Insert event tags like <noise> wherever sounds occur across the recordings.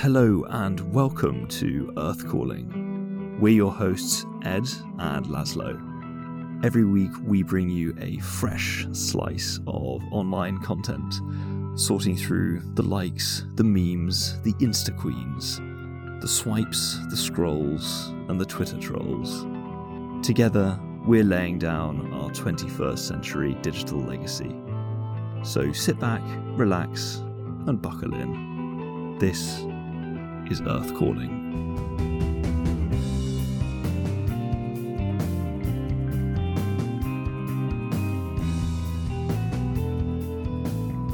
Hello and welcome to Earth Calling. We're your hosts, Ed and Laszlo. Every week we bring you a fresh slice of online content, sorting through the likes, the memes, the Insta queens, the swipes, the scrolls, and the Twitter trolls. Together, we're laying down our 21st century digital legacy. So sit back, relax, and buckle in. This is Earth Calling.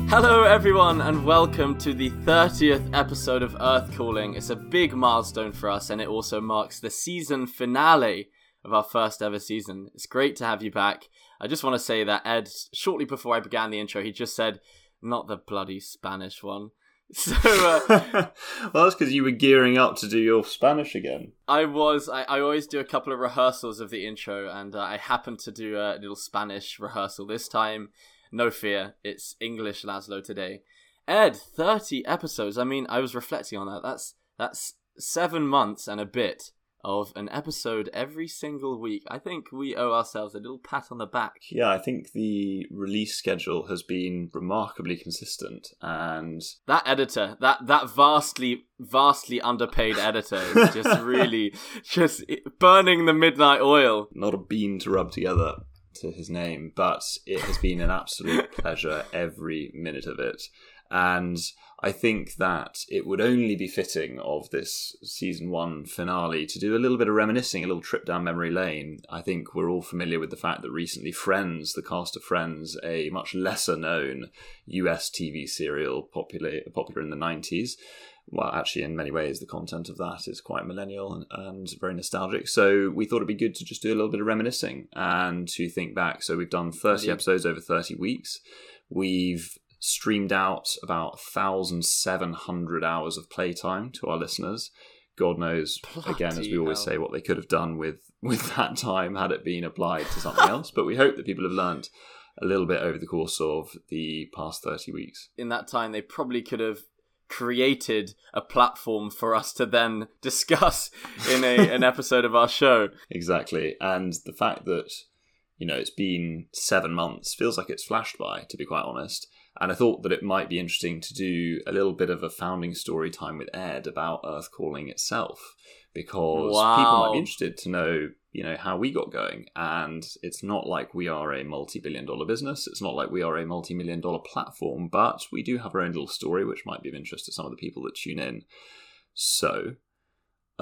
Hello, everyone, and welcome to the 30th episode of Earth Calling. It's a big milestone for us, and it also marks the season finale of our first ever season. It's great to have you back. I just want to say that Ed, shortly before I began the intro, he just said, not the bloody Spanish one. <laughs> So uh, <laughs> well, that's because you were gearing up to do your Spanish again. I was. I, I always do a couple of rehearsals of the intro, and uh, I happened to do a little Spanish rehearsal this time. No fear, it's English Laszlo today. Ed, thirty episodes. I mean, I was reflecting on that. That's that's seven months and a bit of an episode every single week. I think we owe ourselves a little pat on the back. Yeah, I think the release schedule has been remarkably consistent and that editor, that that vastly vastly underpaid editor is <laughs> just really just burning the midnight oil. Not a bean to rub together to his name, but it has been an absolute pleasure every minute of it. And I think that it would only be fitting of this season one finale to do a little bit of reminiscing, a little trip down memory lane. I think we're all familiar with the fact that recently Friends, the cast of Friends, a much lesser known US TV serial popular popular in the 90s, well, actually, in many ways, the content of that is quite millennial and, and, very nostalgic. So we thought it'd be good to just do a little bit of reminiscing and to think back. So we've done 30 episodes over 30 weeks. We've streamed out about 1,700 hours of playtime to our listeners. God knows, Bloody again, as we always hell. say, what they could have done with, <laughs> with that time had it been applied to something else. <laughs> But we hope that people have learned a little bit over the course of the past 30 weeks. In that time, they probably could have created a platform for us to then discuss in a, <laughs> an episode of our show. Exactly. And the fact that, you know, it's been seven months feels like it's flashed by, to be quite honest. And I thought that it might be interesting to do a little bit of a founding story time with Ed about Earth Calling itself, because wow. people might be interested to know, you know, how we got going. And it's not like we are a multi-billion dollar business. It's not like we are a multi-million dollar platform, but we do have our own little story, which might be of interest to some of the people that tune in. So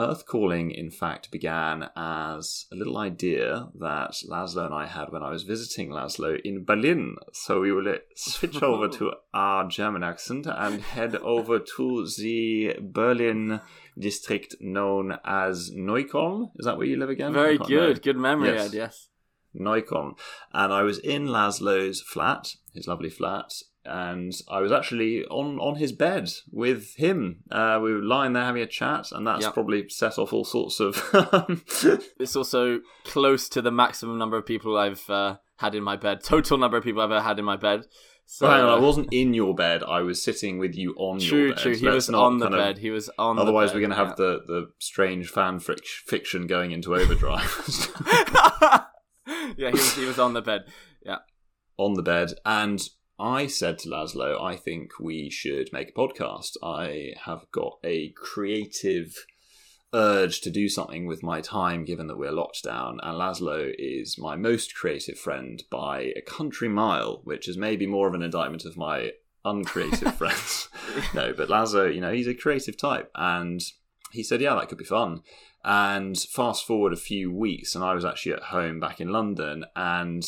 Earth Calling, in fact, began as a little idea that Laszlo and I had when I was visiting Laszlo in Berlin. So we will <laughs> switch over to our German accent and head over to the Berlin district known as Neukölln. Is that where you live again? Very good. Know. Good memory, yes. Ed, yes. Neukölln. And I was in Laszlo's flat, his lovely flat, and I was actually on on his bed with him. Uh, we were lying there having a chat, and that's yep. probably set off all sorts of. <laughs> it's also close to the maximum number of people I've uh, had in my bed. Total number of people I've ever had in my bed. So, well, on, I wasn't in your bed. I was sitting with you on true, your bed. True, true. He Let's was on the bed. Of, he was on. Otherwise, we're going to have yeah. the the strange fan fiction going into overdrive. <laughs> yeah, he was. He was on the bed. Yeah, on the bed, and I said to Laszlo, I think we should make a podcast. I have got a creative urge to do something with my time given that we're locked down and Laszlo is my most creative friend by a country mile which is maybe more of an indictment of my uncreative <laughs> friends <laughs> no but Laszlo you know he's a creative type and he said yeah that could be fun and fast forward a few weeks and I was actually at home back in London and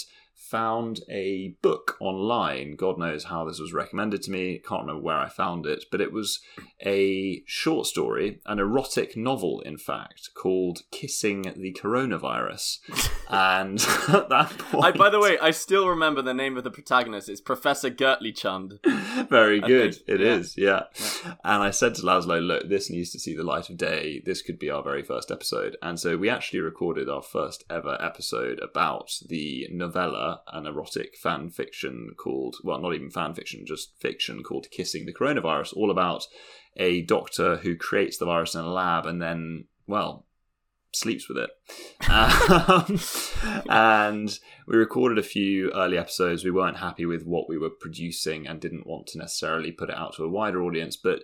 found a book online. God knows how this was recommended to me. Can't remember where I found it, but it was a short story, an erotic novel, in fact, called "Kissing the Coronavirus." <laughs> and <laughs> at that point, I, by the way, I still remember the name of the protagonist. It's Professor Gertly Chund. <laughs> Very good. It yeah. is, yeah. yeah. And I said to Laszlo, "Look, this needs to see the light of day. This could be our very first episode." And so we actually recorded our first ever episode about the novella an erotic fan fiction called, well, not even fan fiction, just fiction called Kissing the Coronavirus, all about a doctor who creates the virus in a lab and then, well, sleeps with it. Um, <laughs> and we recorded a few early episodes. We weren't happy with what we were producing and didn't want to necessarily put it out to a wider audience, but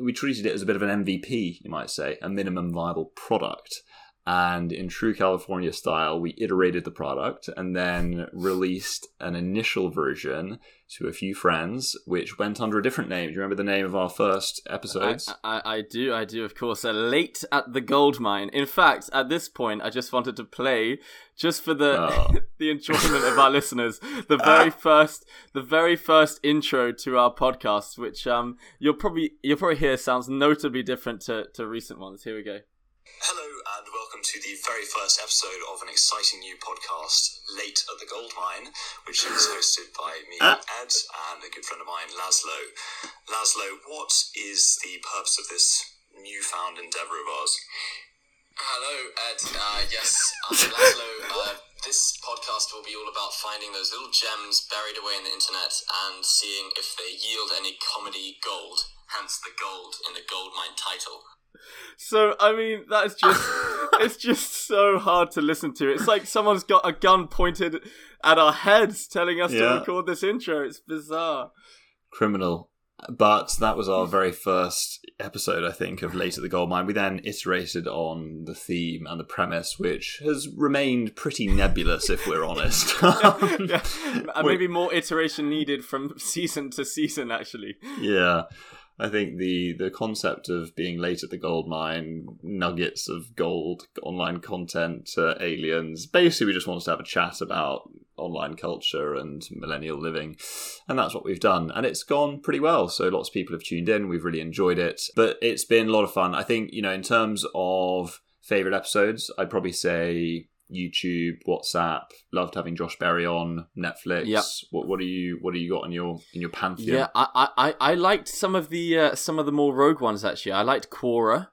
we treated it as a bit of an MVP, you might say, a minimum viable product. And in true California style, we iterated the product and then released an initial version to a few friends, which went under a different name. Do you remember the name of our first episodes? I, I, I do, I do, of course. Uh, Late at the Gold Mine. In fact, at this point, I just wanted to play, just for the Oh. <laughs> the enjoyment of our listeners, the very <laughs> first, the very first intro to our podcast, which um you'll probably you'll probably hear sounds notably different to, to recent ones. Here we go. Hello and welcome to the very first episode of an exciting new podcast, Late at the Gold Mine, which is hosted by me, Ah. Ed, and a good friend of mine, Laszlo. Laszlo, what is the purpose of this newfound endeavour of ours? Hello, Ed. Uh, yes, I'm Laszlo. <laughs> Uh, this podcast will be all about finding those little gems buried away in the internet and seeing if they yield any comedy gold, hence the gold in the gold mine title. So I mean, that's just <laughs> it's just so hard to listen to. It's like someone's got a gun pointed at our heads, telling us to Yeah. record this intro. It's bizarre. Criminal. But that was our very first episode, I think, of Late at the Gold Mine. We then iterated on the theme and the premise, which has remained pretty nebulous, if we're honest. <laughs> yeah. <laughs> And maybe more iteration needed from season to season. Actually, Yeah. I think the the concept of being late at the gold mine, nuggets of gold, online content, uh, aliens. Basically, we just wanted to have a chat about online culture and millennial living, and that's what we've done. And it's gone pretty well. So lots of people have tuned in. We've really enjoyed it, but it's been a lot of fun. I think you know, in terms of favorite episodes, I'd probably say YouTube, WhatsApp. Loved having Josh Berry on Netflix. Yep. What what do you what do you got on your in your pantheon? yeah, I, I, I- liked some of the uh, some of the more rogue ones. Actually, I liked Quora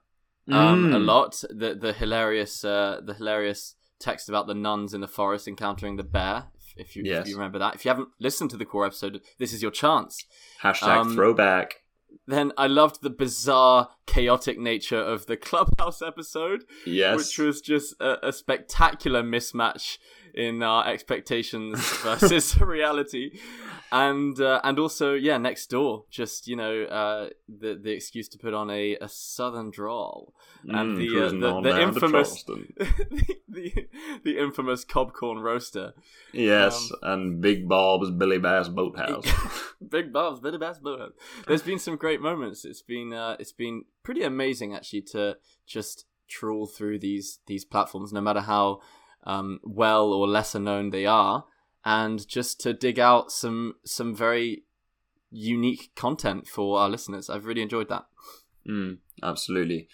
um, a Mm. lot. The the hilarious uh, the hilarious text about the nuns in the forest encountering the bear. If, if you Yes. if you remember that, if you haven't listened to the Quora episode, this is your chance. Hashtag Um, throwback. Then I loved the bizarre, chaotic nature of the <laughs> Clubhouse episode, Yes. which was just a, a spectacular mismatch in our expectations <laughs> versus <laughs> reality, and uh, and also yeah, Nextdoor, just you know uh, the the excuse to put on a, a southern drawl, and Mm, the, uh, the the infamous the, <laughs> the the infamous cobcorn roaster. Yes, Um, and Big Bob's Billy Bass Boathouse. Big Bob's Billy Bass Boathouse. There's been some great moments. It's been uh, it's been pretty amazing actually to just trawl through these these platforms, no matter how um, well or lesser known they are, and just to dig out some some very unique content for our listeners. I've really enjoyed that. Mm, absolutely.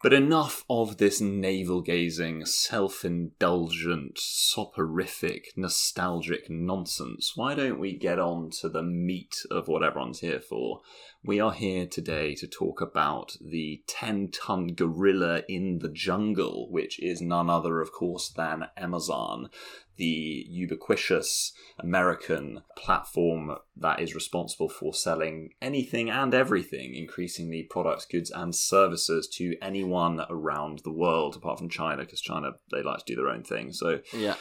But enough of this navel gazing, self indulgent, soporific, nostalgic nonsense. Why don't we get on to the meat of what everyone's here for? We are here today to talk about the 10 ton gorilla in the jungle, which is none other, of course, than Amazon, the ubiquitous American platform that is responsible for selling anything and everything, increasingly products, goods, and services to anyone around the world, apart from China, because China they like to do their own thing. So Yeah.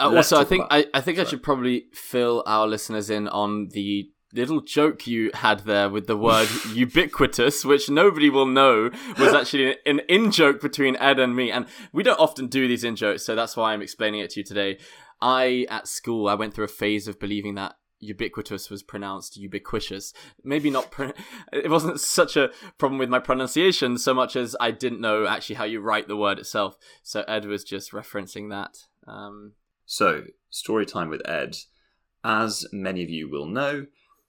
Uh, also, I think about- I, I think I should probably fill our listeners in on the little joke you had there with the word <laughs> ubiquitous, which nobody will know was actually an in joke between Ed and me. And we don't often do these in jokes, so that's why I'm explaining it to you today. I at school I went through a phase of believing that ubiquitous was pronounced ubiquitous. Maybe not. <laughs> It wasn't such a problem with my pronunciation so much as I didn't know actually how you write the word itself. So Ed was just referencing that. Um, So, story time with Ed. As many of you will know,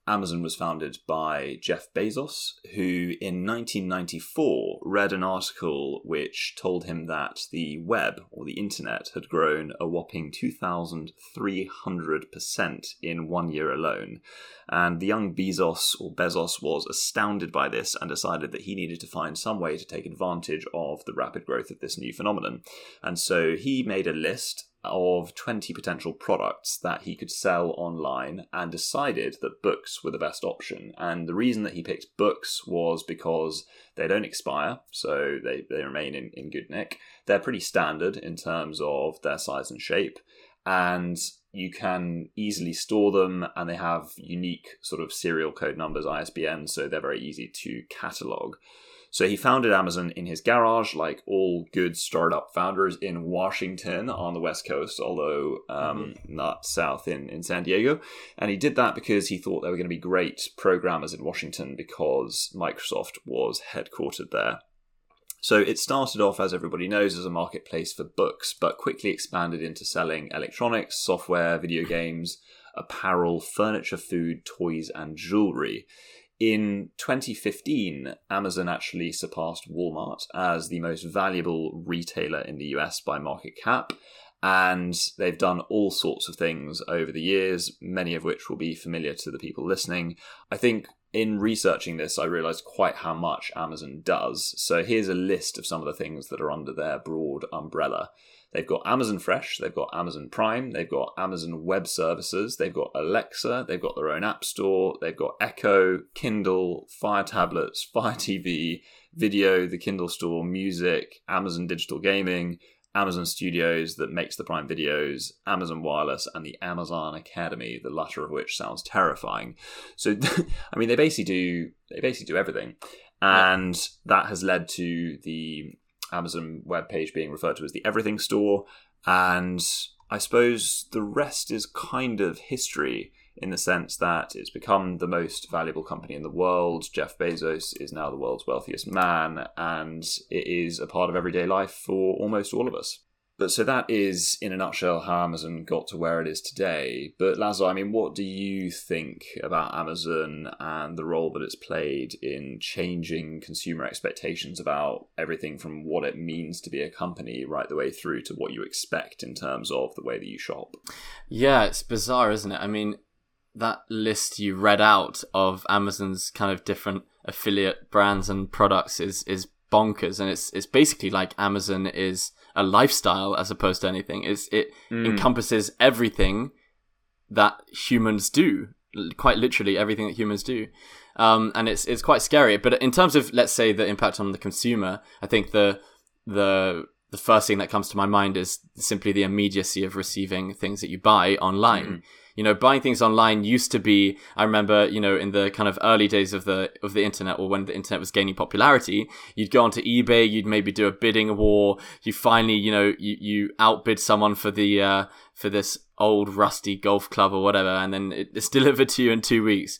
Amazon was founded by Jeff Bezos, who in 1994 read an article which told him that the web or the internet had grown a whopping 2,300% in one year alone. And the young Bezos or Bezos was astounded by this and decided that he needed to find some way to take advantage of the rapid growth of this new phenomenon. And so he made a list of 20 potential products that he could sell online and decided that books were the best option. And the reason that he picked books was because they don't expire, so they, they remain in, in good nick. They're pretty standard in terms of their size and shape. And you can easily store them, and they have unique sort of serial code numbers, ISBN, so they're very easy to catalog. So he founded Amazon in his garage, like all good startup founders in Washington on the West Coast, although um, mm-hmm. not south in, in San Diego. And he did that because he thought there were going to be great programmers in Washington because Microsoft was headquartered there. So it started off, as everybody knows, as a marketplace for books, but quickly expanded into selling electronics, software, video games, apparel, furniture, food, toys, and jewelry. In 2015, Amazon actually surpassed Walmart as the most valuable retailer in the US by market cap. And they've done all sorts of things over the years, many of which will be familiar to the people listening. I think in researching this, I realized quite how much Amazon does. So here's a list of some of the things that are under their broad umbrella. They've got Amazon Fresh, they've got Amazon Prime, they've got Amazon Web Services, they've got Alexa, they've got their own App Store, they've got Echo, Kindle, Fire Tablets, <laughs> Fire TV, Video, the Kindle Store, Music, Amazon Digital Gaming, Amazon Studios that makes the Prime videos, Amazon Wireless, and the Amazon Academy, the latter of which sounds terrifying. So, <laughs> I mean, they basically do they basically do everything, and that has led to the Amazon web page being referred to as the Everything Store. And I suppose the rest is kind of history in the sense that it's become the most valuable company in the world. Jeff Bezos is now the world's wealthiest man, and it is a part of everyday life for almost all of us. But so that is, in a nutshell, how Amazon got to where it is today. But Laszlo, I mean, what do you think about Amazon and the role that it's played in changing consumer expectations about everything from what it means to be a company right the way through to what you expect in terms of the way that you shop? Yeah, it's bizarre, isn't it? I mean, that list you read out of Amazon's kind of different affiliate brands and products is is bonkers, and it's it's basically like Amazon is a lifestyle as opposed to anything. It's, it mm. encompasses everything that humans do, quite literally everything that humans do. Um, and it's it's quite scary. But in terms of let's say the impact on the consumer, I think the the the first thing that comes to my mind is simply the immediacy of receiving things that you buy online. Mm you know, buying things online used to be, I remember, you know, in the kind of early days of the, of the internet or when the internet was gaining popularity, you'd go onto eBay, you'd maybe do a bidding war. You finally, you know, you, you outbid someone for the, uh, for this old rusty golf club or whatever, and then it's <laughs> delivered to you in two weeks.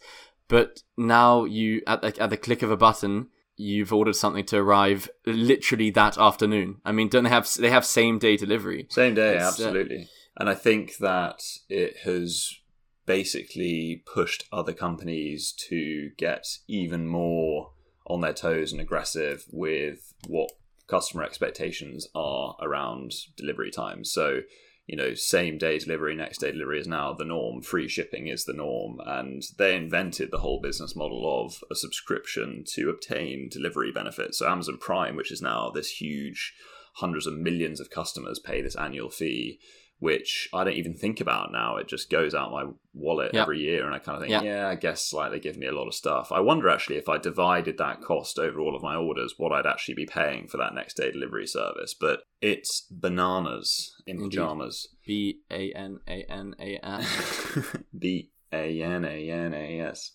But now you, at the, at the click of a button, you've ordered something to arrive literally that afternoon. I mean, don't they have they have same day delivery? Same day, it's, uh, absolutely. Uh, and I think that it has basically pushed other companies to get even more on their toes and aggressive with what customer expectations are around delivery times. So, you know, same day delivery, next day delivery is now the norm. Free shipping is the norm. And they invented the whole business model of a subscription to obtain delivery benefits. So, Amazon Prime, which is now this huge hundreds of millions of customers pay this annual fee which I don't even think about now. It just goes out my wallet yep. every year, and I kind of think, yep. yeah, I guess like they give me a lot of stuff. I wonder actually if I divided that cost over all of my orders, what I'd actually be paying for that next day delivery service. But it's bananas in Indeed. pajamas. B A N A N A S. <laughs> B A N A N A S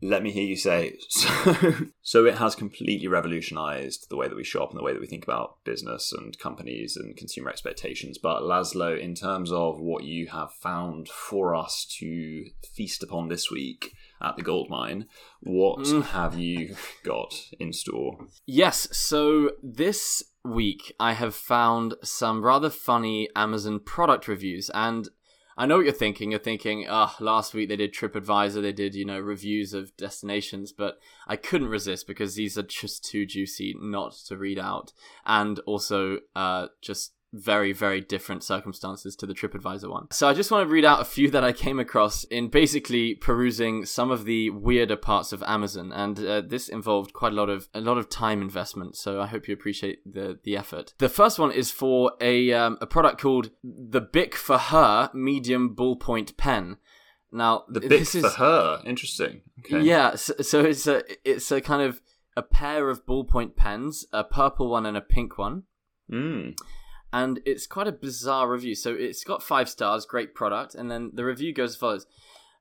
let me hear you say <laughs> so so it has completely revolutionized the way that we shop and the way that we think about business and companies and consumer expectations but laszlo in terms of what you have found for us to feast upon this week at the gold mine what mm. have you got in store yes so this week i have found some rather funny amazon product reviews and I know what you're thinking. You're thinking, ah, oh, last week they did TripAdvisor, they did, you know, reviews of destinations, but I couldn't resist because these are just too juicy not to read out. And also, uh, just very, very different circumstances to the TripAdvisor one. So I just want to read out a few that I came across in basically perusing some of the weirder parts of Amazon, and uh, this involved quite a lot of a lot of time investment. So I hope you appreciate the the effort. The first one is for a um, a product called the Bic for Her medium ballpoint pen. Now The Bic this for her. Interesting. Okay. yeah, so, so it's a it's a kind of a pair of ballpoint pens, a purple one and a pink one Mm. And it's quite a bizarre review. So it's got five stars, great product, and then the review goes as follows: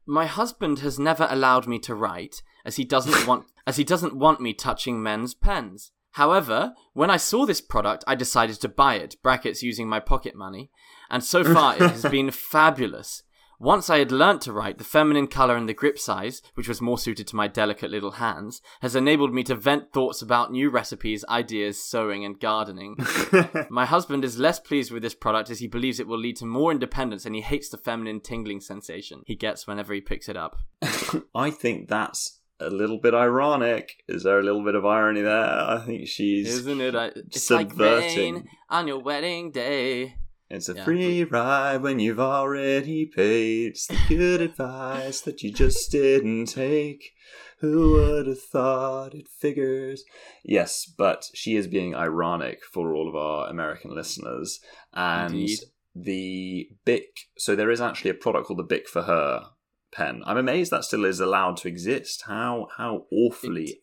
My husband has never allowed me to write, as he doesn't want <laughs> as he doesn't want me touching men's pens. However, when I saw this product, I decided to buy it. Brackets using my pocket money, and so far it has <laughs> been fabulous. Once I had learnt to write, the feminine colour and the grip size, which was more suited to my delicate little hands, has enabled me to vent thoughts about new recipes, ideas, sewing, and gardening. <laughs> My husband is less pleased with this product as he believes it will lead to more independence and he hates the feminine tingling sensation he gets whenever he picks it up. <laughs> I think that's a little bit ironic. Is there a little bit of irony there? I think she's. Isn't it? I- It's like subverting. rain on your wedding day. It's a Yeah. free ride when you've already paid. It's the good advice that you just didn't take. Who would have thought it figures? Yes, but she is being ironic for all of our American listeners. And Indeed. the Bic, so there is actually a product called the Bic for Her pen. I'm amazed that still is allowed to exist. How how awfully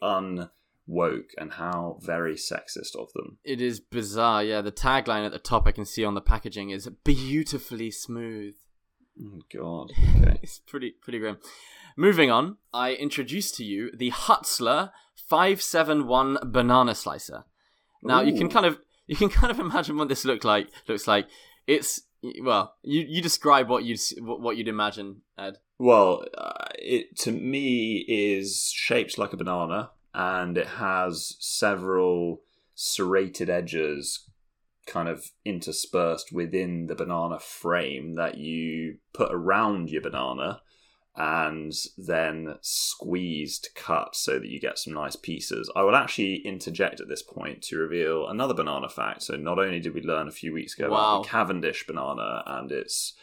unwoke and how very sexist of them. It is bizarre, yeah. The tagline at the top I can see on the packaging is beautifully smooth. Oh God. <laughs> Okay. It's pretty pretty grim. Moving on, I introduce to you the Hutzler 571 banana slicer. Now you can kind of you can <laughs> kind of imagine what this look like looks like. It's well, you you describe what you'd what what you'd imagine, Ed. Well, uh, it to me is shaped like a banana, and it has several serrated edges, kind of interspersed within the banana frame that you put around your banana, and then squeeze to cut so that you get some nice pieces. I will actually interject at this point to reveal another banana fact. So, not only did we learn a few weeks ago Wow. about the Cavendish banana and its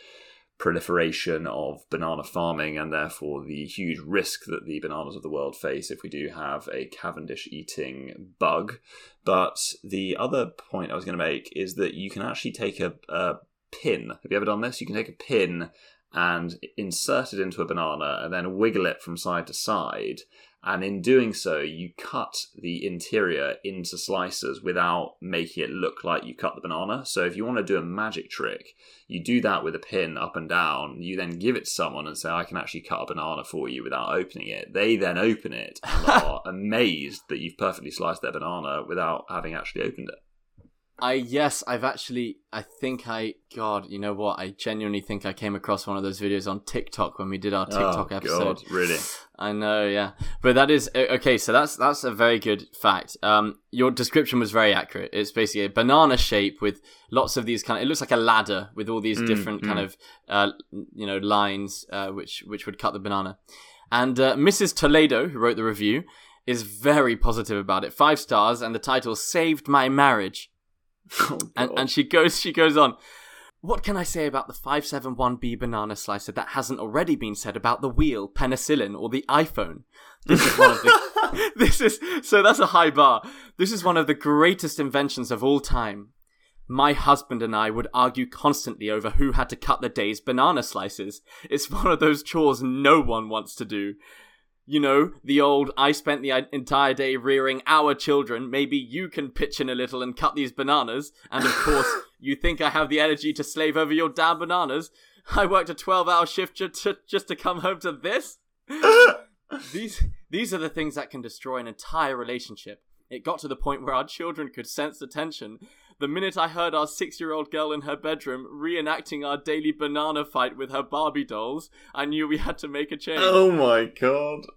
proliferation of banana farming and therefore the huge risk that the bananas of the world face if we do have a Cavendish eating bug. But the other point I was going to make is that you can actually take a, a pin. Have you ever done this? You can take a pin and insert it into a banana and then wiggle it from side to side. And in doing so, you cut the interior into slices without making it look like you cut the banana. So if you want to do a magic trick, you do that with a pin up and down. You then give it to someone and say, I can actually cut a banana for you without opening it. They then open it and <laughs> are amazed that you've perfectly sliced their banana without having actually opened it. I yes, I've actually I think I God, you know what? I genuinely think I came across one of those videos on TikTok when we did our TikTok oh, episode. God, really? I know, yeah, but that is okay. So that's that's a very good fact. Um, your description was very accurate. It's basically a banana shape with lots of these kind. Of, it looks like a ladder with all these Mm, different kind mm. of uh, you know lines uh, which which would cut the banana. And uh, Mrs. Toledo, who wrote the review, is very positive about it. Five stars, and the title "Saved My Marriage." <laughs> Oh, and, and she goes she goes on what can i say about the 571b banana slicer that hasn't already been said about the wheel penicillin or the iphone? This is one of the <laughs> <laughs> this is so that's a high bar. This is one of the greatest inventions of all time. My husband and i would argue constantly over who had to cut the day's banana slices. It's one of those chores no one wants to do you know, the old I spent the entire day rearing our children, maybe you can pitch in a little and cut these bananas. And of course, <laughs> you think I have the energy to slave over your damn bananas. I worked a 12 hour shift ju- ju- just to come home to this. <laughs> these, these are the things that can destroy an entire relationship. It got to the point where our children could sense the tension. The minute I heard our six year old girl in her bedroom reenacting our daily banana fight with her Barbie dolls, I knew we had to make a change. oh my god.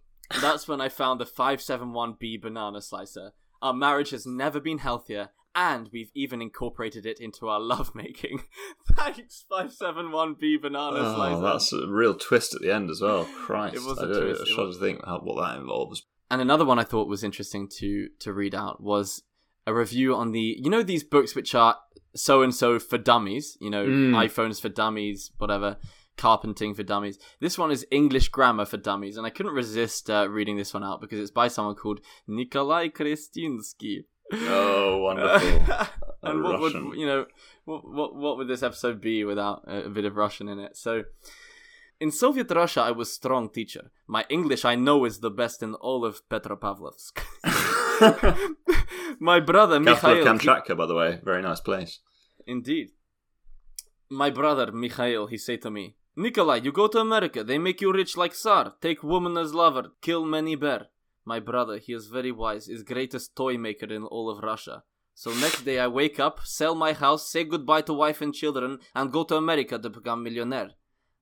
That's when I found the 571B banana slicer. Our marriage has never been healthier, and we've even incorporated it into our lovemaking. <laughs> Thanks, 571B banana Oh, slicer. that's a real twist at the end as well. <laughs> Christ. It was I a twist, I was. to think how, what that involves. And another one I thought was interesting to to read out was a review on the you know these books which are so and so for dummies, you know, Mm. iPhones for dummies, whatever, carpenting for dummies. This one is English grammar for dummies, and I couldn't resist uh, reading this one out because it's by someone called Nikolai Kristinsky. Oh, <laughs> wonderful. and what Russian. would you know? What, what what would this episode be without a, a bit of Russian in it? So, in Soviet Russia, I was strong teacher. My English, I know, is the best in all of Petropavlovsk. <laughs> <laughs> My brother Capital Mikhail. he- Kamchatka, by the way. Very nice place. Indeed. My brother, Mikhail, he say to me, Nikolai, you go to America, they make you rich like Tsar, take woman as lover, kill many bear. My brother, he is very wise, is greatest toy maker in all of Russia. So next day I wake up, sell my house, say goodbye to wife and children, and go to America to become millionaire.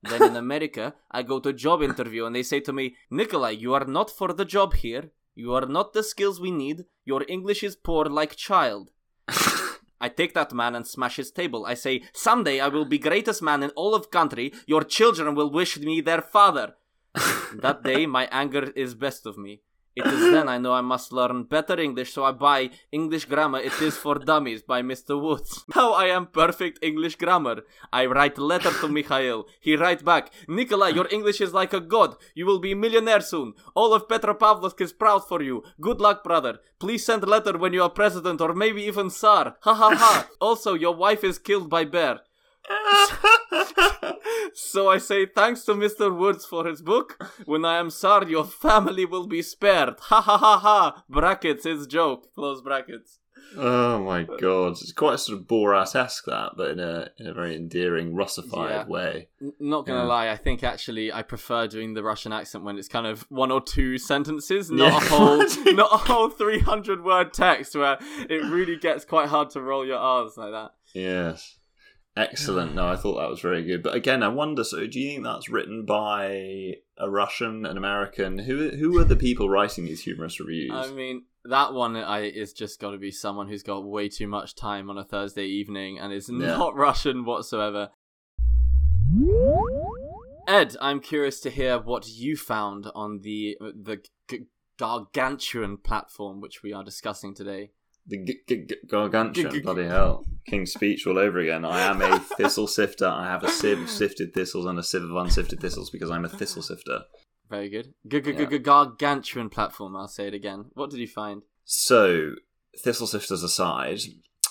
Then in <laughs> America, I go to job interview and they say to me, Nikolai, you are not for the job here. You are not the skills we need. Your English is poor like child. <laughs> I take that man and smash his table. I say, someday I will be greatest man in all of country. Your children will wish me their father. <laughs> that day my anger is best of me. It is then I know I must learn better English, so I buy English Grammar It Is for Dummies by Mr. Woods. <laughs> Now I am perfect English grammar. I write letter to Mikhail. He write back, Nikolai, your English is like a god. You will be millionaire soon. All of Petropavlovsk is proud for you. Good luck, brother. Please send letter when you are president or maybe even Tsar. Ha ha ha. <laughs> also, your wife is killed by bear. <laughs> So I say thanks to Mr. Woods for his book. When I am Tsar, your family will be spared. Ha ha ha ha. Brackets, his joke. Close brackets. Oh my god. It's quite sort of Borat esque that, but in a in a very endearing Russified Yeah. way. N- not gonna Yeah. lie, I think actually I prefer doing the Russian accent when it's kind of one or two sentences, not Yeah. a whole, <laughs> not a whole three hundred word text where it really gets quite hard to roll your R's like that. Yes. Excellent. No, I thought that was very good. But again, I wonder. So, do you think that's written by a Russian, an American? Who who are the people writing these humorous reviews? I mean, that one I is just got to be someone who's got way too much time on a Thursday evening and is Yeah. not <laughs> Russian whatsoever. Ed, I'm curious to hear what you found on the the g- gargantuan platform which we are discussing today. the g- g- gargantuan, bloody hell, King's Speech all over again. I am a thistle sifter. I have a sieve of sifted thistles and a sieve of unsifted thistles because I'm a thistle sifter. Very good. G- g- Yeah. g- gargantuan platform. I'll say it again. What did you find? So, thistle sifters aside,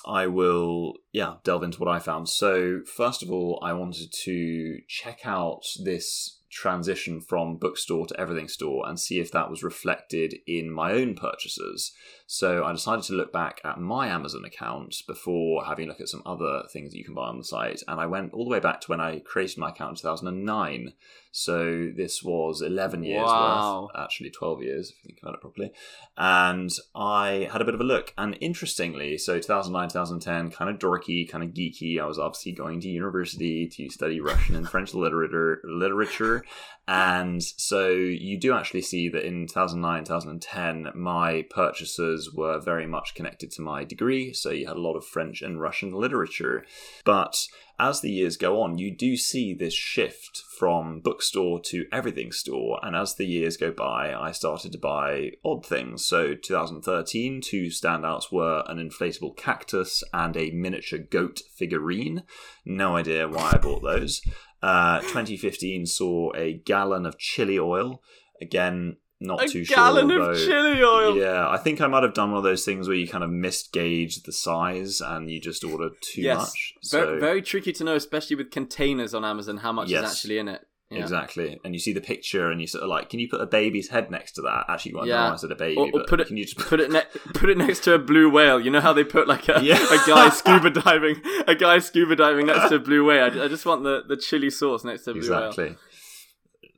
I will, yeah, delve into what I found. So, first of all, I wanted to check out this transition from bookstore to everything store and see if that was reflected in my own purchases. So, I decided to look back at my Amazon account before having a look at some other things that you can buy on the site. And I went all the way back to when I created my account in 2009. So, this was 11 years Wow. worth, actually 12 years if you think about it properly and I had a bit of a look. And interestingly, so 2009, 2010, kind of dorky, kind of geeky. I was obviously going to university to study Russian and French literature, literature. And so you do actually see that in 2009, 2010, my purchases were very much connected to my degree. So you had a lot of French and Russian literature. But as the years go on, you do see this shift from bookstore to everything store. And as the years go by, I started to buy odd things. So 2013, two standouts were an inflatable cactus and a miniature goat figurine. No idea why I bought those. Uh, 2015 saw a gallon of chili oil. Again, not A too gallon sure. of chili oil. yeah, I think I might have done one of those things where you kind of misgauge the size and you just order too yes. much. Very, So very tricky to know, especially with containers on Amazon, how much Yes. is actually in it. Yeah. exactly, and you see the picture and you sort of like, can you put a baby's head next to that? Actually, well, Yeah. I said a baby, Or, or put it can you just put it ne- put it next to a blue whale. You know how they put like a, Yeah. a guy <laughs> scuba diving, a guy scuba diving next to a blue whale. I, I just want the, the chili sauce next to a blue whale. exactly.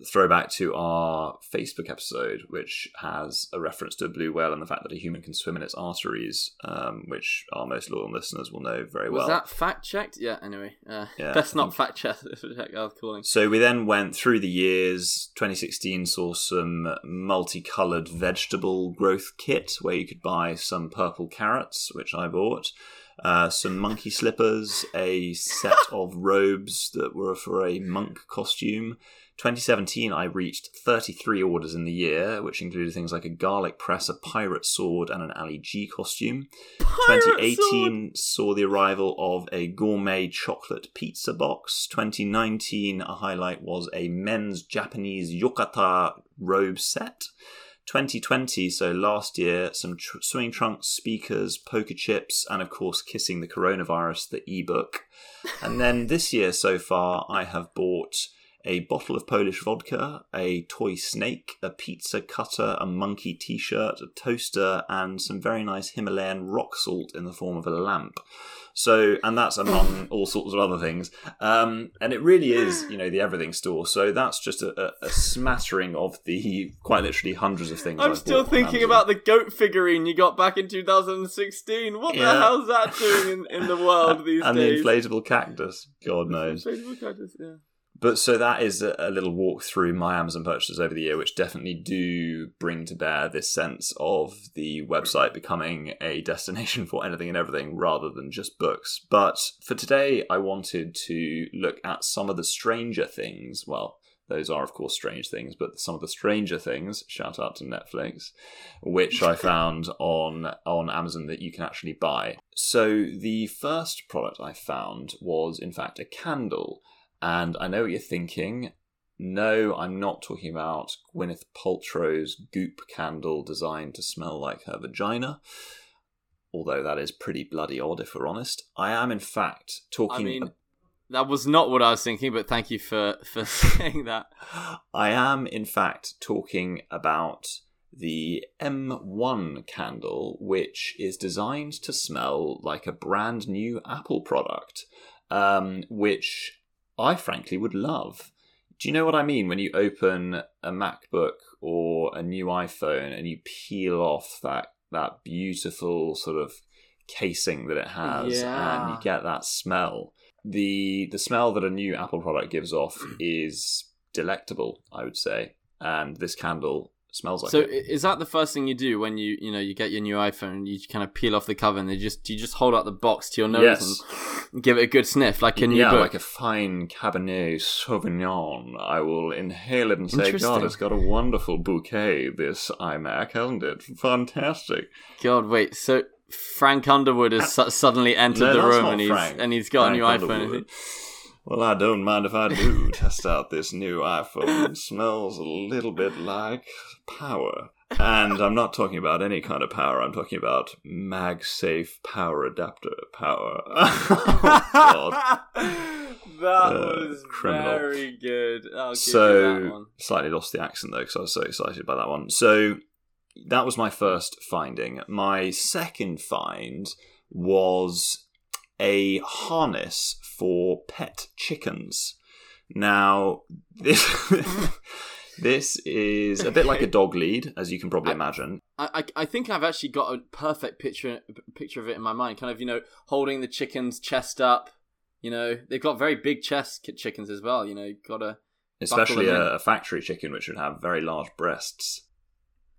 Throwback to our Facebook episode, which has a reference to a blue whale and the fact that a human can swim in its arteries, um, which our most loyal listeners will know very well. Was that fact checked? Yeah. Anyway, uh, Yeah, <laughs> that's not fact checked. <laughs> Calling. So we then went through the years. 2016 saw some multicolored vegetable growth kit where you could buy some purple carrots, which I bought. Uh, some monkey slippers, a set of robes that were for a monk costume, 2017, I reached 33 orders in the year, which included things like a garlic press, a pirate sword, and an Ali G costume. Pirate 2018 saw the arrival of a gourmet chocolate pizza box. 2019, a highlight was a men's Japanese yukata robe set. 2020, so last year, some tr- swing trunks, speakers, poker chips, and of course, Kissing the Coronavirus, the ebook. And then this year so far, I have bought a bottle of Polish vodka, a toy snake, a pizza cutter, a monkey t shirt, a toaster, and some very nice Himalayan rock salt in the form of a lamp. So, and that's among all sorts of other things. Um, and it really is, you know, the everything store. So that's just a, a, a smattering of the quite literally hundreds of things. I'm I've still thinking about the goat figurine you got back in 2016. What the Yeah. hell's that doing in, in the world <laughs> these and days? the inflatable cactus. God knows. Inflatable cactus, yeah. But so that is a, a little walk through my Amazon purchases over the year, which definitely do bring to bear this sense of the website becoming a <laughs> destination for anything and everything rather than just books. But for today, I wanted to look at some of the stranger things. Well, those are, of course, strange things, but some of the stranger things, shout out to Netflix, which I <laughs> found on, on Amazon that you can actually buy. So the first product I found was, in fact, a candle. And I know what you're thinking. No, I'm not talking about Gwyneth Paltrow's goop candle designed to smell like her vagina. Although that is pretty bloody odd, if we're honest. I am, in fact, talking. I mean, that was not what I was thinking, but thank you for, for <laughs> saying that. I am, in fact, talking about the M1 candle, which is designed to smell like a brand new Apple product, um, which I frankly would love. Do you know what I mean when you open a MacBook or a new iPhone and you peel off that that beautiful sort of casing that it has and you get that smell? The the smell that a new Apple product gives off is delectable, I would say. And this candle smells like so it. is that the first thing you do when you you know you get your new iPhone? You kind of peel off the cover and they just you just hold out the box to your nose Yes. and give it a good sniff, like a new yeah, book. like a fine Cabernet Sauvignon. I will inhale it and say, God, it's got a wonderful bouquet, this iMac, hasn't it? Fantastic. God, wait. So Frank Underwood has ah. su- suddenly entered No, the room and he's Frank. and he's got Frank a new iPhone. Well, I don't mind if I do test out this new iPhone. It smells a little bit like power. And I'm not talking about any kind of power. I'm talking about MagSafe power adapter power. <laughs> oh, God. <laughs> that Uh, was criminal. very good. I'll give you that so one. slightly lost the accent though because I was so excited by that one. So that was my first finding. My second find was a harness for pet chickens. Now this <laughs> this is a bit like a dog lead, as you can probably I- imagine. I, I think I've actually got a perfect picture picture of it in my mind. Kind of you know holding the chicken's chest up. You know they've got very big chest chickens as well. You know got to Especially a, a factory chicken, which would have very large breasts.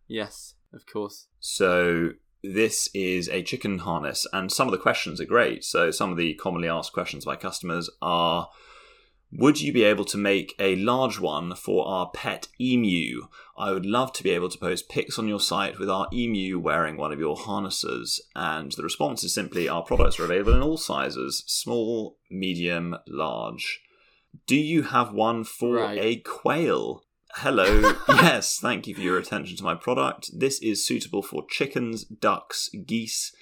yes, of course. So this is a chicken harness, and some of the questions are great. So some of the commonly asked questions by customers are: Would you be able to make a large one for our pet emu? I would love to be able to post pics on your site with our emu wearing one of your harnesses. And the response is simply: Our products are available in all sizes, small, medium, large. Do you have one for Right. a quail? Hello. yes, thank you for your attention to my product. This is suitable for chickens, ducks, geese.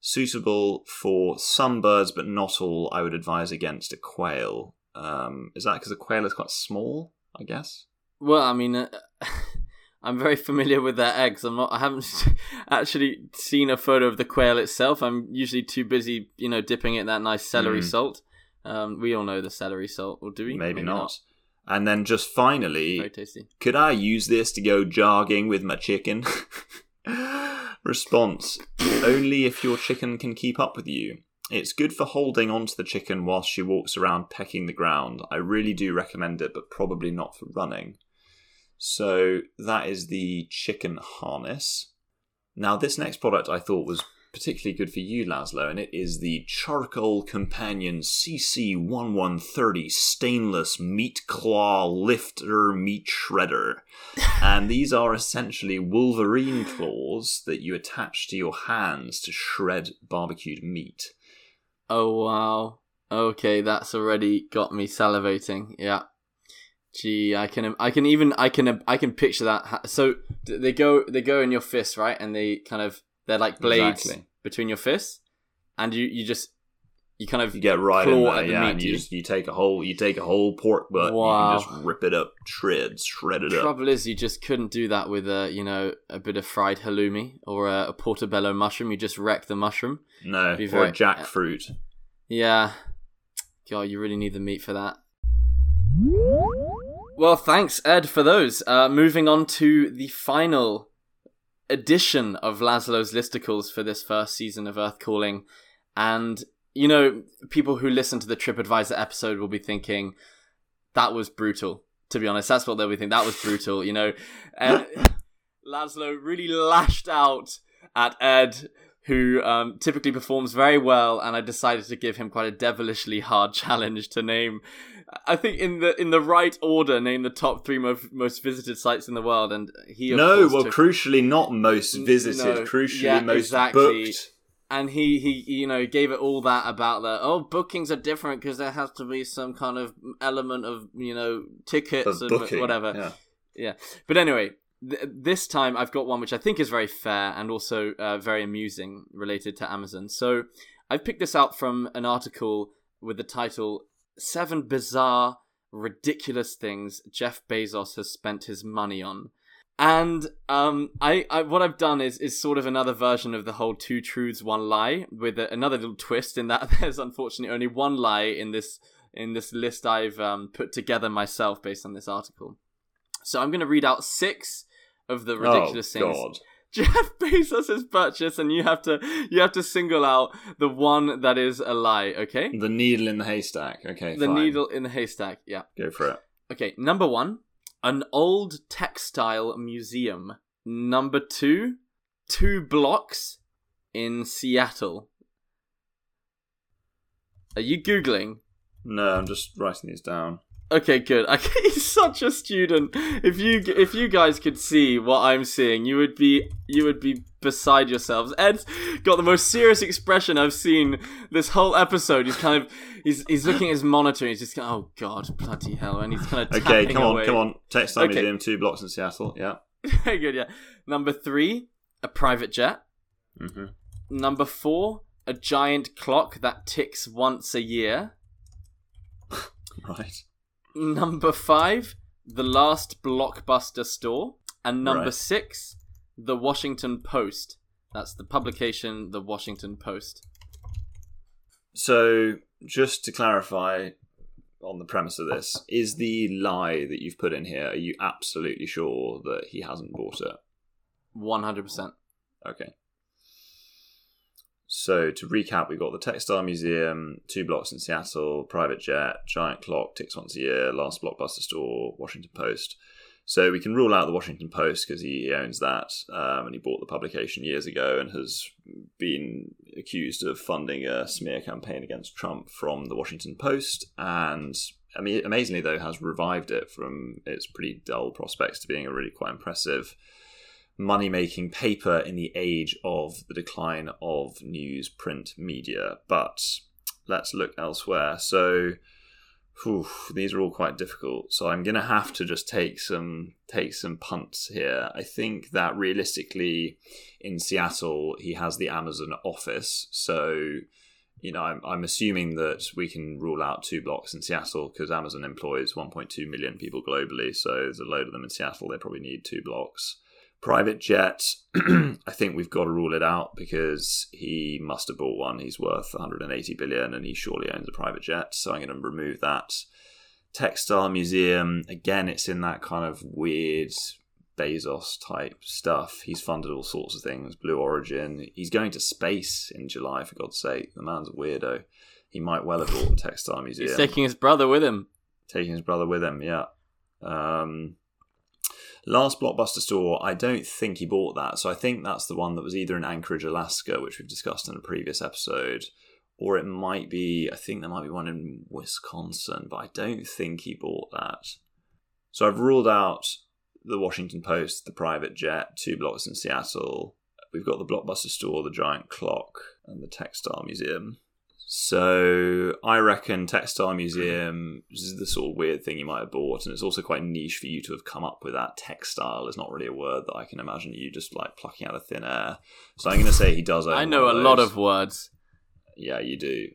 Suitable for some birds, but not all. I would advise against a quail. Um, is that because a quail is quite small? I guess. Well, I mean, uh, <laughs> I'm very familiar with their eggs. I'm not. I haven't <laughs> actually seen a photo of the quail itself. I'm usually too busy, you know, dipping it in that nice celery Mm. salt. Um, we all know the celery salt, or do we? Maybe, not. And then just finally, Very tasty. could I use this to go jogging with my chicken? <laughs> Response Only if your chicken can keep up with you. It's good for holding onto the chicken whilst she walks around pecking the ground. I really do recommend it, but probably not for running. So that is the chicken harness. Now, this next product I thought was particularly good for you, Laszlo, and it is the Charcoal Companion CC1130 Stainless Meat Claw Lifter Meat Shredder. <laughs> and these are essentially Wolverine claws that you attach to your hands to shred barbecued meat. Oh wow. Okay, that's already got me salivating. Yeah. Gee, I can, I can even, I can, I can picture that. So they go, they go in your fist, right? And they kind of, they're like blades Exactly. between your fists, and you, you just, you kind of You get right in there, the yeah, meat, and you you? just you take a whole you take a whole pork butt, Wow. and you can just rip it up, shreds, shred it up. Trouble is, you just couldn't do that with a, you know, a bit of fried halloumi or a, a portobello mushroom. You just wreck the mushroom. No, or very- jackfruit. Yeah. God, you really need the meat for that. Well, thanks, Ed, for those. Uh, moving on to the final edition of Laszlo's listicles for this first season of Earth Calling. And, you know, people who listen to the TripAdvisor episode will be thinking, that was brutal. To be honest, that's what they'll be thinking. That was brutal, you know. Uh, <laughs> Laszlo really lashed out at Ed, who um, typically performs very well, and I decided to give him quite a devilishly hard <laughs> challenge to name. I think in the in the right order, name the top three most most visited sites in the world, and he No, well, took- crucially not most visited, no, crucially yeah, most exactly. booked. and he he you know gave it all that about the oh bookings are different because there has to be some kind of element of you know tickets Of and booking, whatever. yeah. Yeah, but anyway, th- this time I've got one which I think is very fair and also uh, very amusing related to Amazon. So I've picked this out from an article with the title Seven Bizarre, Ridiculous Things Jeff Bezos Has Spent His Money On. And um, I, I what I've done is is sort of another version of the whole two truths one lie with a, another little twist in that <laughs> there's unfortunately only one lie in this in this list I've um, put together myself based on this article. So I'm going to read out six of the ridiculous oh, things God. <laughs> Jeff Bezos has purchased, and you have to you have to single out the one that is a lie. Okay, The needle in the haystack. Okay, the fine. needle in the haystack. Yeah. Go for it. Okay. Number one, an old textile museum. Number two, two blocks in Seattle. Are you googling? No, I'm just writing these down. Okay, good. <laughs> Okay, he's such a student. If you if you guys could see what I'm seeing, you would be you would be beside yourselves. Ed's got the most serious expression I've seen this whole episode. He's kind of he's he's looking at his monitor. He's just going, oh god, bloody hell, and he's kind of Okay, come on, away. come on. Text Textile Okay. Museum, two blocks in Seattle. Yeah. <laughs> Very good. Yeah. Number three, a private jet. hmm Number four, a giant clock that ticks once a year. <laughs> Right. Number five, the last blockbuster store. And number Right. six, the Washington Post. That's the publication, the Washington Post. So, just to clarify on the premise of this, is the lie that you've put in here, are you absolutely sure that he hasn't bought it? 100%. Okay. So to recap, we've got the Textile Museum, two blocks in Seattle, private jet, giant clock, ticks once a year, last blockbuster store, Washington Post. So we can rule out the Washington Post because he owns that, um, and he bought the publication years ago and has been accused of funding a smear campaign against Trump from the Washington Post. And I mean, amazingly though, has revived it from its pretty dull prospects to being a really quite impressive money making paper in the age of the decline of newsprint media. But let's look elsewhere. So whew, these are all quite difficult. So I'm gonna have to just take some take some punts here. I think that realistically in Seattle he has the Amazon office. So you know, I'm, I'm assuming that we can rule out two blocks in Seattle because Amazon employs 1.2 million people globally. So there's a load of them in Seattle. They probably need two blocks private jet <clears throat> i think we've got to rule it out because he must have bought one. He's worth 180 billion and he surely owns a private jet. So i'm going to remove that. Textile museum again it's in that kind of weird bezos type stuff. He's funded all sorts of things blue origin. He's going to space in july for god's sake. The man's a weirdo. He might well have bought a textile museum. He's taking his brother with him. taking his brother with him. Yeah. Um, Last Blockbuster store, I don't think he bought that. So I think that's the one that was either in Anchorage, Alaska, which we've discussed in a previous episode, or it might be, I think there might be one in Wisconsin, but I don't think he bought that. So I've ruled out the Washington Post, the private jet, two blocks in Seattle. We've got the Blockbuster store, the giant clock, and the textile museum. So I reckon textile museum is the sort of weird thing you might have bought, and it's also quite niche for you to have come up with that. Textile is not really a word that I can imagine you just like plucking out of thin air. So I'm going to say he does. I know a one lot of words. Yeah, you do.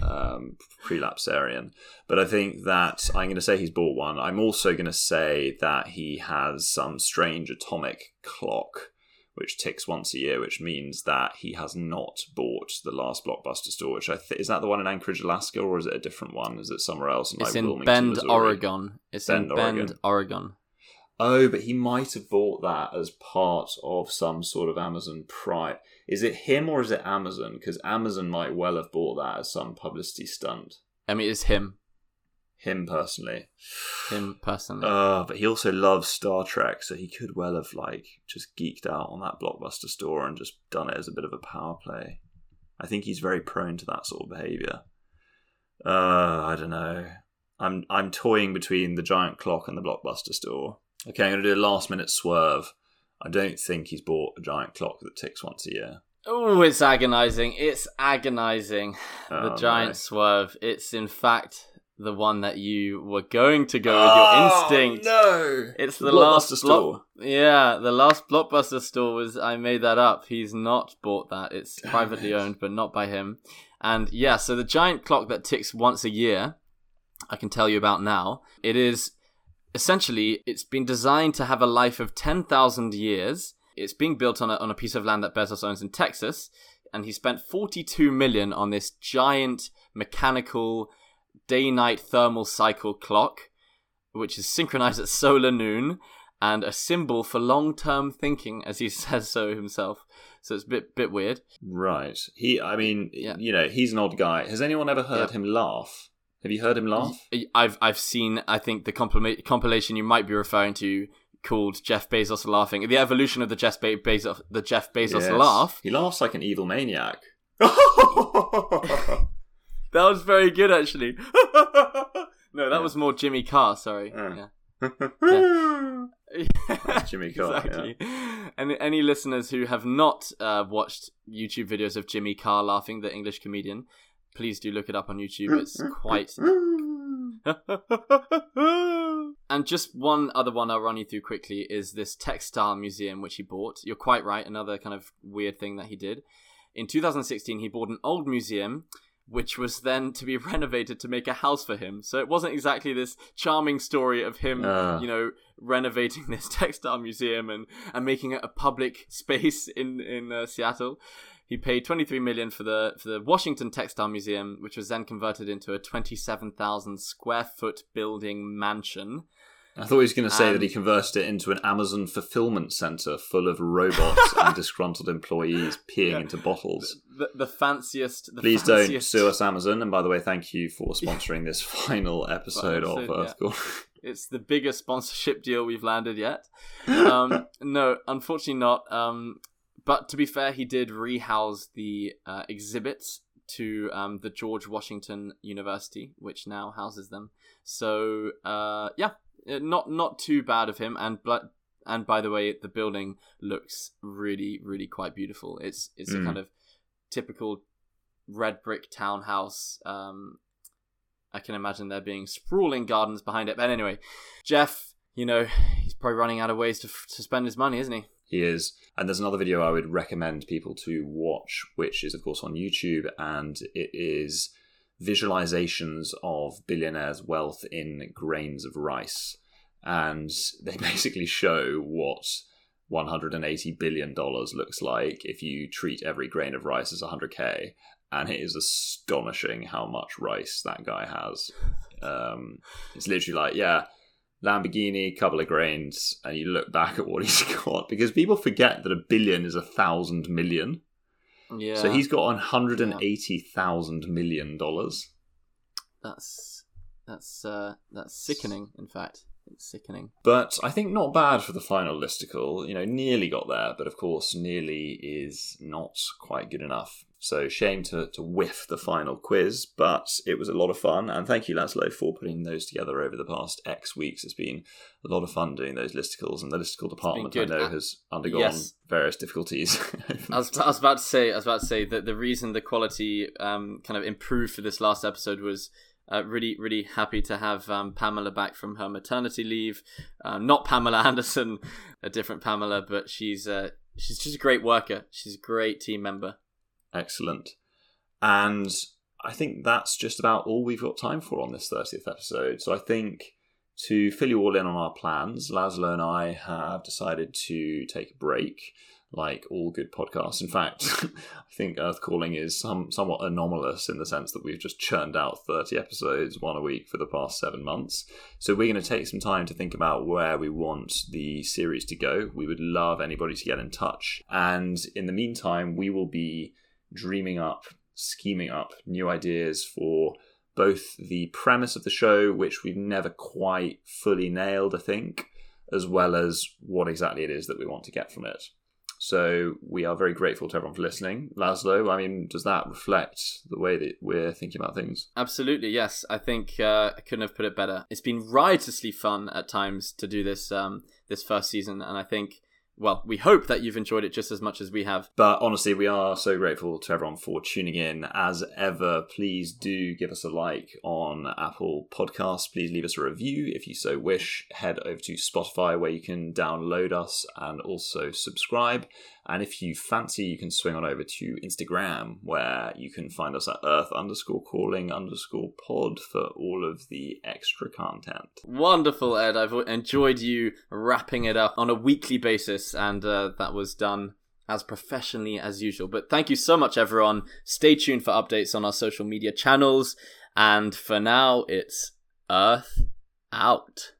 Um, prelapsarian. But I think that I'm going to say he's bought one. I'm also going to say that he has some strange atomic clock which ticks once a year, which means that he has not bought the last blockbuster store. Which I th- is that the one in Anchorage, Alaska, or is it a different one? Is it somewhere else? It's like in Wilmington, Bend, Missouri? Oregon. It's Bend, in Bend, Oregon. Oregon. Oh, but he might have bought that as part of some sort of Amazon Prime. Is it him or is it Amazon? Because Amazon might well have bought that as some publicity stunt. I mean, it's him. Him personally. Him personally. Uh, but he also loves Star Trek, so he could well have like just geeked out on that blockbuster store and just done it as a bit of a power play. I think he's very prone to that sort of behavior. Uh, I don't know. I'm I'm toying between the giant clock and the blockbuster store. Okay, I'm gonna do a last minute swerve. I don't think he's bought a giant clock that ticks once a year. Oh, it's agonizing. It's agonizing. the Oh, giant no. swerve. It's in fact the one that you were going to go with your oh, instinct. Oh, No, It's the, Blockbuster last store. block- Yeah, the last blockbuster store was. I made that up. He's not bought that. It's Damn privately it. owned, but not by him. And yeah, so the giant clock that ticks once a year, I can tell you about now. It is essentially it's been designed to have a life of ten thousand years. It's being built on a on a piece of land that Bezos owns in Texas, and he spent forty two million on this giant mechanical day night thermal cycle clock, which is synchronized at solar noon and a symbol for long term thinking, as he <laughs> says so himself. So it's a bit bit weird. Right. He. I mean, Yeah. you know, he's an odd guy. Has anyone ever heard Yeah. him laugh? Have you heard him laugh? I've I've seen I think the compilation you might be referring to called Jeff Bezos laughing. The evolution of the Jeff Be- Bezos the Jeff Bezos Yes. laugh. He laughs like an evil maniac. <laughs> That was very good actually. <laughs> no, that Yeah. was more Jimmy Carr. Sorry. Yeah. Yeah. <laughs> That's Jimmy Carr, exactly. And any listeners who have not uh, watched YouTube videos of Jimmy Carr laughing, the English comedian, please do look it up on YouTube. It's <laughs> quite. and just one other one I'll run you through quickly is this textile museum which he bought. You're quite right. Another kind of weird thing that he did. In 2016, he bought an old museum which was then to be <laughs> renovated to make a house for him. So it wasn't exactly this charming story of him, Ah. you know, renovating <laughs> this textile museum and, and making it a public <laughs> space in in uh, Seattle. He paid 23 million for the for the Washington Textile Museum, which was then converted into a 27,000 square foot building mansion. I thought he was going to say Um, that he converted it into an Amazon fulfillment center full of robots and <laughs> disgruntled employees peeing Yeah. into bottles. The, the fanciest. The Please don't sue us, Amazon. And by the way, thank you for sponsoring this <laughs> final episode of Earth Call. <laughs> It's the biggest sponsorship deal we've landed yet. Um, no, unfortunately not. Um, but to be fair, he did rehouse the uh, exhibits to um, the George Washington University, which now houses them. So uh, yeah, uh, not not too bad of him. And but and by the way, the building looks really really quite beautiful. It's it's a Mm. kind of typical red brick townhouse. Um, I can imagine there being sprawling gardens behind it. But anyway, Jeff, you know, he's probably running out of ways to, to spend his money, isn't he? He is. And there's another video I would recommend people to watch, which is, of course, on YouTube. And it is visualizations of billionaires' wealth in grains of rice. And they <laughs> basically show what $180 billion looks like if you treat every grain of rice as 100k. And it is astonishing how much rice that guy has. Um, it's literally like, yeah, Lamborghini, couple of grains, and you look back at what he's <laughs> got because people forget that a billion is a thousand million. Yeah. So he's got one hundred and eighty thousand million dollars. that's that's uh, that's sickening. In fact, It's sickening. But I think not bad for the final listicle. You know, nearly got there, but of course, nearly is not quite good enough. So shame to, to whiff the final quiz, but it was a lot of fun. And thank you, Laszlo, for putting those together over the past X weeks. It's been a lot of fun doing those listicles, and the listicle department I know Uh, has undergone yes. various difficulties. <laughs> I was, I was about to say, I was about to say that the reason the quality um, kind of improved for this last episode was uh, really, really happy to have um, Pamela back from her maternity leave. Uh, not Pamela <laughs> Anderson, a different Pamela, but she's uh, she's just a great worker. She's a great team member. Excellent. And I think that's just about all we've got time for on this 30th episode. So I think to fill you all in on our plans, Laszlo and I have decided to take a break, like all good podcasts. In fact, <laughs> I think Earth Calling is some, somewhat anomalous in the sense that we've just churned out 30 episodes, one a week, for the past seven months. So we're going to take some time to think about where we want the series to go. We would love anybody to get in touch. And in the meantime, we will be dreaming up, scheming up new ideas for both the premise of the show, which we've never quite fully nailed, I think, as well as what exactly it is that we want to get from it. So we are very grateful to everyone for listening. Laszlo, I mean, does that reflect the way that we're thinking about things? Absolutely, yes. I think uh, I couldn't have put it better. It's been riotously fun at times to do this um, this first season, and I think, well, we hope that you've enjoyed it just as much as we have. But honestly, we are so grateful to everyone for tuning in. As ever, please do give us a like on Apple Podcasts. Please leave us a review if you so wish. Head over to Spotify where you can download us and also subscribe. And if you fancy, you can swing on over to Instagram where you can find us at earth underscore calling underscore pod for all of the extra content. Wonderful, Ed. I've enjoyed you wrapping it up on a weekly basis, and uh, that was done as professionally as usual. But thank you so much, everyone. Stay tuned for updates on our social media channels. And for now, it's Earth out.